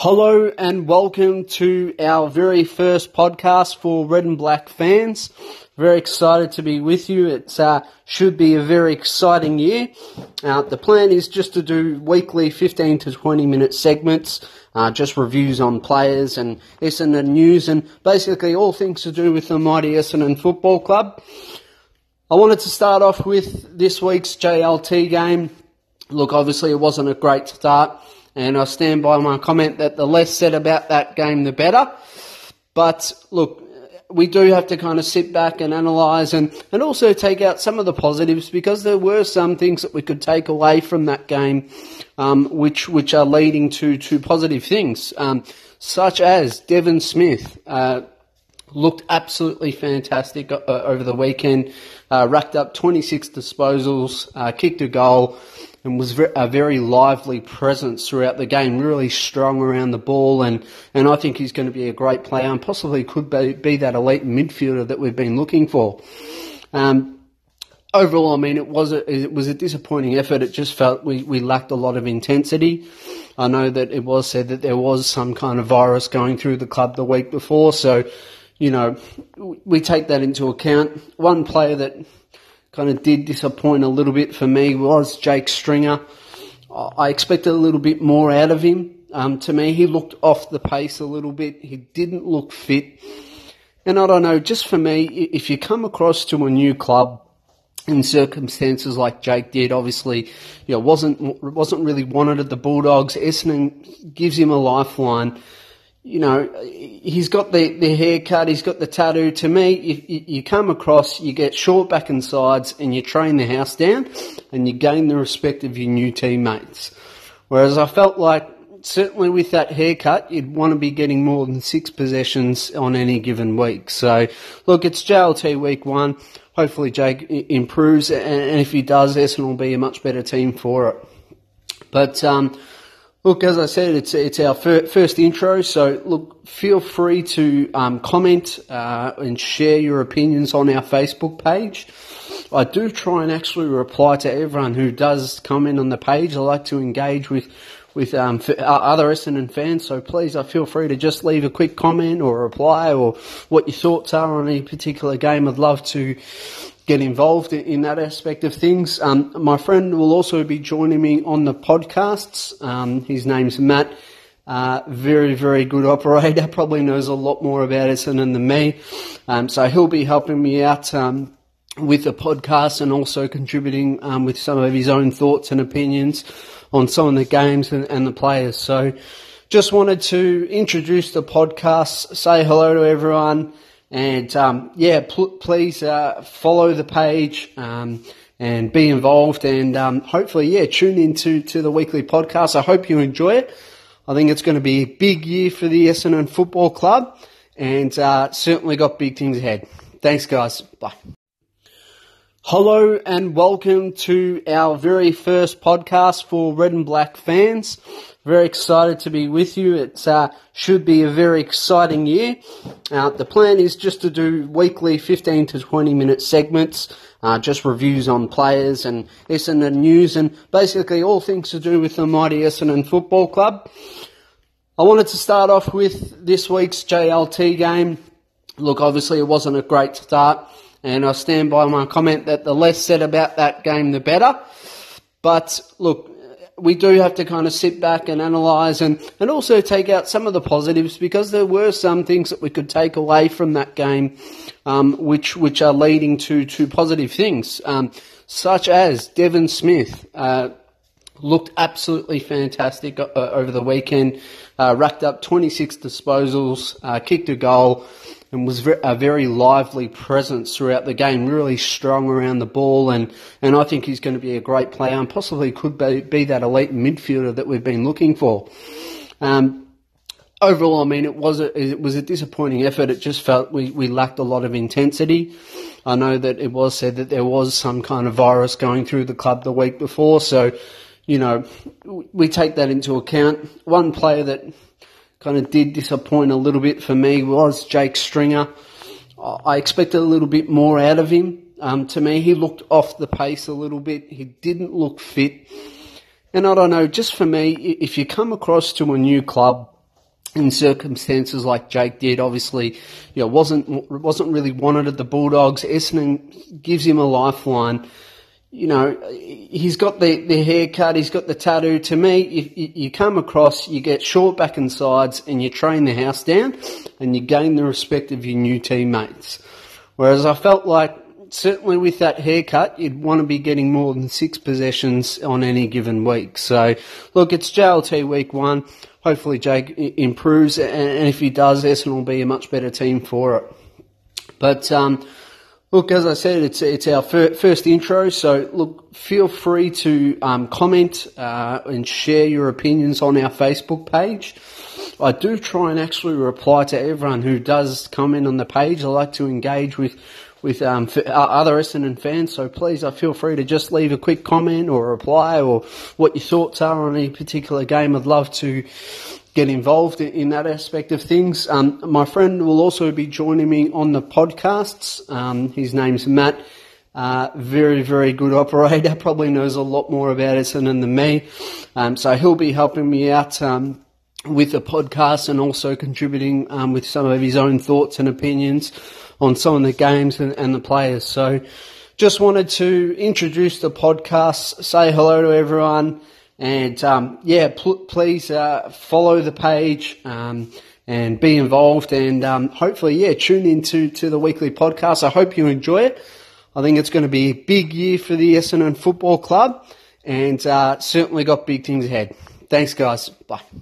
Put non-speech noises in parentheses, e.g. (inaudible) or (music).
Hello and welcome to our very first podcast for Red and Black fans. Very excited to be with you. It uh, should be a very exciting year. Uh, the plan is just to do weekly 15 to 20 minute segments, uh, just reviews on players and Essendon news and basically all things to do with the mighty Essendon Football Club. I wanted to start off with this week's JLT game. Look, obviously it wasn't a great start and I stand by my comment that the less said about that game, the better. But look, we do have to kind of sit back and analyse and, and also take out some of the positives because there were some things that we could take away from that game, um, which which are leading to to positive things, um, such as Devon Smith. Uh, looked absolutely fantastic uh, over the weekend, uh, racked up 26 disposals, uh, kicked a goal, and was a very lively presence throughout the game, really strong around the ball, and, and I think he's going to be a great player and possibly could be, be that elite midfielder that we've been looking for. Um, overall, I mean, it was a, it was a disappointing effort. It just felt we, we lacked a lot of intensity. I know that it was said that there was some kind of virus going through the club the week before, so you know we take that into account. One player that kind of did disappoint a little bit for me was Jake Stringer. I expected a little bit more out of him. Um, to me, he looked off the pace a little bit. He didn't look fit. And I don't know, just for me, if you come across to a new club in circumstances like Jake did, obviously, you know, wasn't wasn't really wanted at the Bulldogs. Essendon gives him a lifeline you know, he's got the, the haircut, he's got the tattoo. To me, if you come across, you get short back and sides and you train the house down and you gain the respect of your new teammates. Whereas I felt like certainly with that haircut, you'd want to be getting more than six possessions on any given week. So, look, it's JLT week one. Hopefully Jake improves and if he does, Essendon will be a much better team for it. But, um, Look, as I said, it's it's our fir- first intro, so look, feel free to um, comment uh, and share your opinions on our Facebook page. I do try and actually reply to everyone who does comment on the page. I like to engage with with um, other Essendon fans, so please, I uh, feel free to just leave a quick comment or reply or what your thoughts are on any particular game. I'd love to get involved in that aspect of things. Um, my friend will also be joining me on the podcasts. Um, his name's Matt. Uh, very, very good operator. (laughs) Probably knows a lot more about Essendon than me. Um, so he'll be helping me out um, with the podcast and also contributing um, with some of his own thoughts and opinions on some of the games and, and the players. So just wanted to introduce the podcast, say hello to everyone. And um, yeah, pl- please uh, follow the page um, and be involved, and um, hopefully, yeah, tune into to the weekly podcast. I hope you enjoy it. I think it's going to be a big year for the Essendon Football Club, and uh, certainly got big things ahead. Thanks, guys. Bye. Hello and welcome to our very first podcast for Red and Black fans. Very excited to be with you. It uh, should be a very exciting year. Uh, the plan is just to do weekly 15 to 20 minute segments, uh, just reviews on players and Essendon news and basically all things to do with the mighty Essendon Football Club. I wanted to start off with this week's JLT game. Look, obviously it wasn't a great start and I stand by my comment that the less said about that game, the better. But look, we do have to kind of sit back and analyse and, and also take out some of the positives because there were some things that we could take away from that game, um, which which are leading to to positive things, um, such as Devon Smith. Uh, looked absolutely fantastic uh, over the weekend, uh, racked up 26 disposals, uh, kicked a goal, and was a very lively presence throughout the game, really strong around the ball, and, and I think he's going to be a great player and possibly could be, be that elite midfielder that we've been looking for. Um, overall, I mean, it was a, it was a disappointing effort. It just felt we, we lacked a lot of intensity. I know that it was said that there was some kind of virus going through the club the week before, so you know we take that into account. One player that kind of did disappoint a little bit for me was Jake Stringer. I expected a little bit more out of him. Um, to me, he looked off the pace a little bit. He didn't look fit. And I don't know, just for me, if you come across to a new club in circumstances like Jake did. Obviously, you know, wasn't wasn't really wanted at the Bulldogs. Essendon gives him a lifeline. You know, he's got the, the haircut, he's got the tattoo. To me, you, you come across, you get short back and sides, and you train the house down, and you gain the respect of your new teammates. Whereas I felt like certainly with that haircut, you'd want to be getting more than six possessions on any given week. So, look, it's JLT week one. Hopefully, Jake improves, and if he does, Essendon will be a much better team for it. But um, look, as I said, it's it's our fir- first intro, so look, feel free to um, comment uh, and share your opinions on our Facebook page. I do try and actually reply to everyone who does comment on the page. I like to engage with with um, uh, other Essendon fans. So please, I uh, feel free to just leave a quick comment or reply or what your thoughts are on any particular game. I'd love to get involved in, that aspect of things. Um, my friend will also be joining me on the podcasts. Um, his name's Matt. Uh, very, very good operator. (laughs) Probably knows a lot more about Essendon than me. Um, so he'll be helping me out um, with the podcast and also contributing um, with some of his own thoughts and opinions on some of the games and, and the players. So just wanted to introduce the podcast, say hello to everyone, and um, yeah, pl- please uh, follow the page um, and be involved, and um, hopefully, yeah, tune into to the weekly podcast. I hope you enjoy it. I think it's going to be a big year for the Essendon Football Club, and uh, certainly got big things ahead. Thanks, guys. Bye.